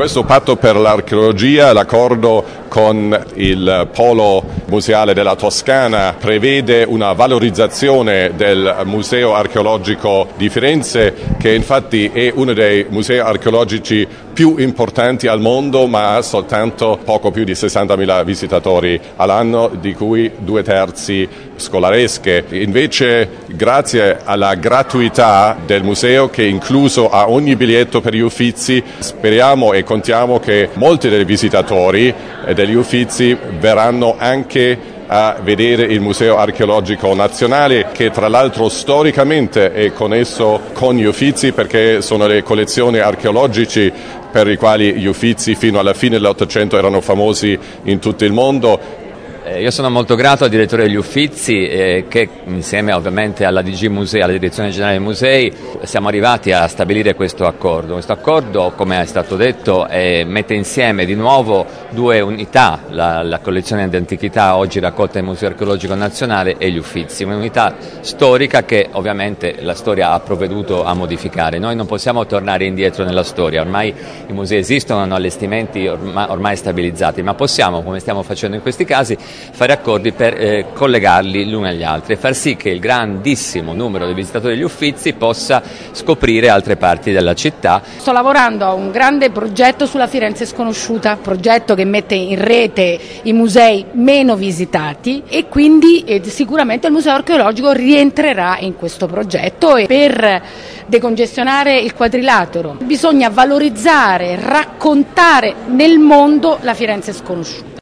Questo patto per l'archeologia, l'accordo con il Polo Museale della Toscana prevede una valorizzazione del Museo Archeologico di Firenze che infatti è uno dei musei archeologici più importanti al mondo ma ha soltanto poco più di 60.000 visitatori all'anno di cui due terzi scolaresche. Invece grazie alla gratuità del museo che è incluso a ogni biglietto per gli uffizi speriamo e contiamo che molti dei visitatori degli uffizi verranno anche a vedere il Museo Archeologico Nazionale che tra l'altro storicamente è connesso con gli Uffizi perché sono le collezioni archeologiche per i quali gli Uffizi fino alla fine dell'Ottocento erano famosi in tutto il mondo io sono molto grato al direttore degli Uffizi eh, che insieme ovviamente alla DG Musei, alla Direzione Generale dei Musei, siamo arrivati a stabilire questo accordo. Questo accordo, come è stato detto, eh, mette insieme di nuovo due unità, la, la collezione di antichità oggi raccolta nel Museo Archeologico Nazionale e gli Uffizi, un'unità storica che ovviamente la storia ha provveduto a modificare. Noi non possiamo tornare indietro nella storia, ormai i musei esistono, hanno allestimenti ormai, ormai stabilizzati, ma possiamo, come stiamo facendo in questi casi, fare accordi per eh, collegarli l'uno agli altri e far sì che il grandissimo numero di visitatori degli Uffizi possa scoprire altre parti della città. Sto lavorando a un grande progetto sulla Firenze sconosciuta, progetto che mette in rete i musei meno visitati e quindi eh, sicuramente il Museo Archeologico rientrerà in questo progetto e per decongestionare il quadrilatero bisogna valorizzare, raccontare nel mondo la Firenze sconosciuta.